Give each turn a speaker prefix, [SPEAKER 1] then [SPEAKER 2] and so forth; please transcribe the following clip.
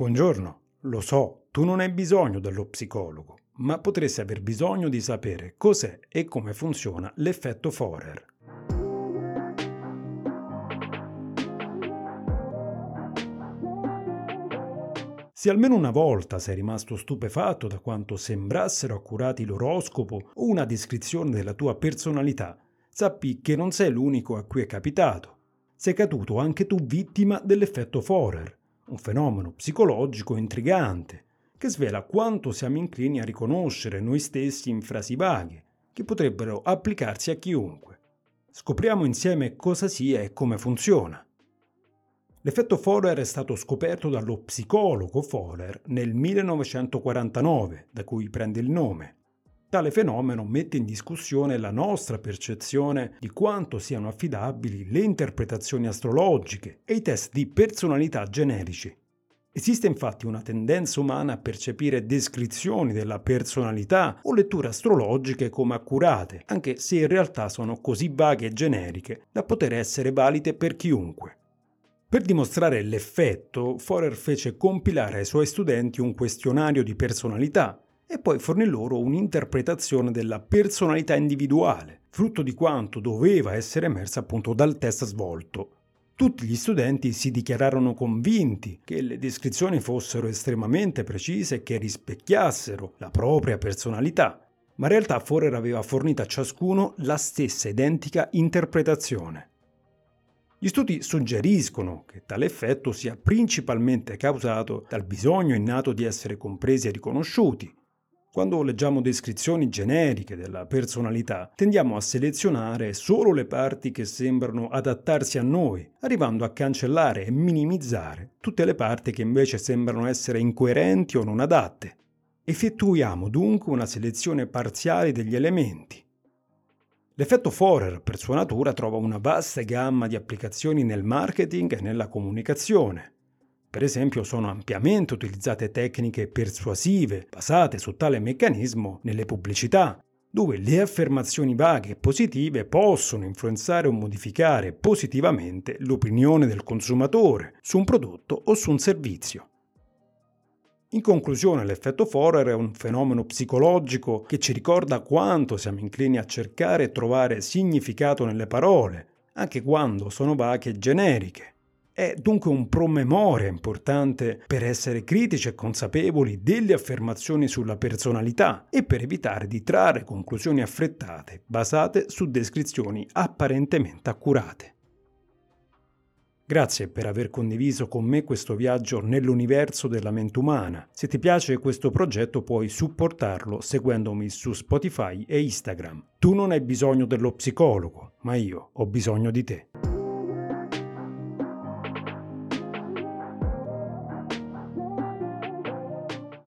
[SPEAKER 1] Buongiorno, lo so, tu non hai bisogno dello psicologo, ma potresti aver bisogno di sapere cos'è e come funziona l'effetto Forer. Se almeno una volta sei rimasto stupefatto da quanto sembrassero accurati l'oroscopo o una descrizione della tua personalità, sappi che non sei l'unico a cui è capitato. Sei caduto anche tu vittima dell'effetto Forer un fenomeno psicologico intrigante che svela quanto siamo inclini a riconoscere noi stessi in frasi vaghe che potrebbero applicarsi a chiunque. Scopriamo insieme cosa sia e come funziona. L'effetto Forer è stato scoperto dallo psicologo Forer nel 1949, da cui prende il nome. Tale fenomeno mette in discussione la nostra percezione di quanto siano affidabili le interpretazioni astrologiche e i test di personalità generici. Esiste infatti una tendenza umana a percepire descrizioni della personalità o letture astrologiche come accurate, anche se in realtà sono così vaghe e generiche da poter essere valide per chiunque. Per dimostrare l'effetto, Forer fece compilare ai suoi studenti un questionario di personalità e poi fornì loro un'interpretazione della personalità individuale, frutto di quanto doveva essere emersa appunto dal test svolto. Tutti gli studenti si dichiararono convinti che le descrizioni fossero estremamente precise e che rispecchiassero la propria personalità, ma in realtà Forer aveva fornito a ciascuno la stessa identica interpretazione. Gli studi suggeriscono che tale effetto sia principalmente causato dal bisogno innato di essere compresi e riconosciuti, quando leggiamo descrizioni generiche della personalità, tendiamo a selezionare solo le parti che sembrano adattarsi a noi, arrivando a cancellare e minimizzare tutte le parti che invece sembrano essere incoerenti o non adatte. Effettuiamo dunque una selezione parziale degli elementi. L'effetto Forer, per sua natura, trova una vasta gamma di applicazioni nel marketing e nella comunicazione. Per esempio sono ampiamente utilizzate tecniche persuasive basate su tale meccanismo nelle pubblicità, dove le affermazioni vaghe e positive possono influenzare o modificare positivamente l'opinione del consumatore su un prodotto o su un servizio. In conclusione, l'effetto Forer è un fenomeno psicologico che ci ricorda quanto siamo inclini a cercare e trovare significato nelle parole, anche quando sono vaghe e generiche. È dunque un promemoria importante per essere critici e consapevoli delle affermazioni sulla personalità e per evitare di trarre conclusioni affrettate basate su descrizioni apparentemente accurate. Grazie per aver condiviso con me questo viaggio nell'universo della mente umana. Se ti piace questo progetto puoi supportarlo seguendomi su Spotify e Instagram. Tu non hai bisogno dello psicologo, ma io ho bisogno di te.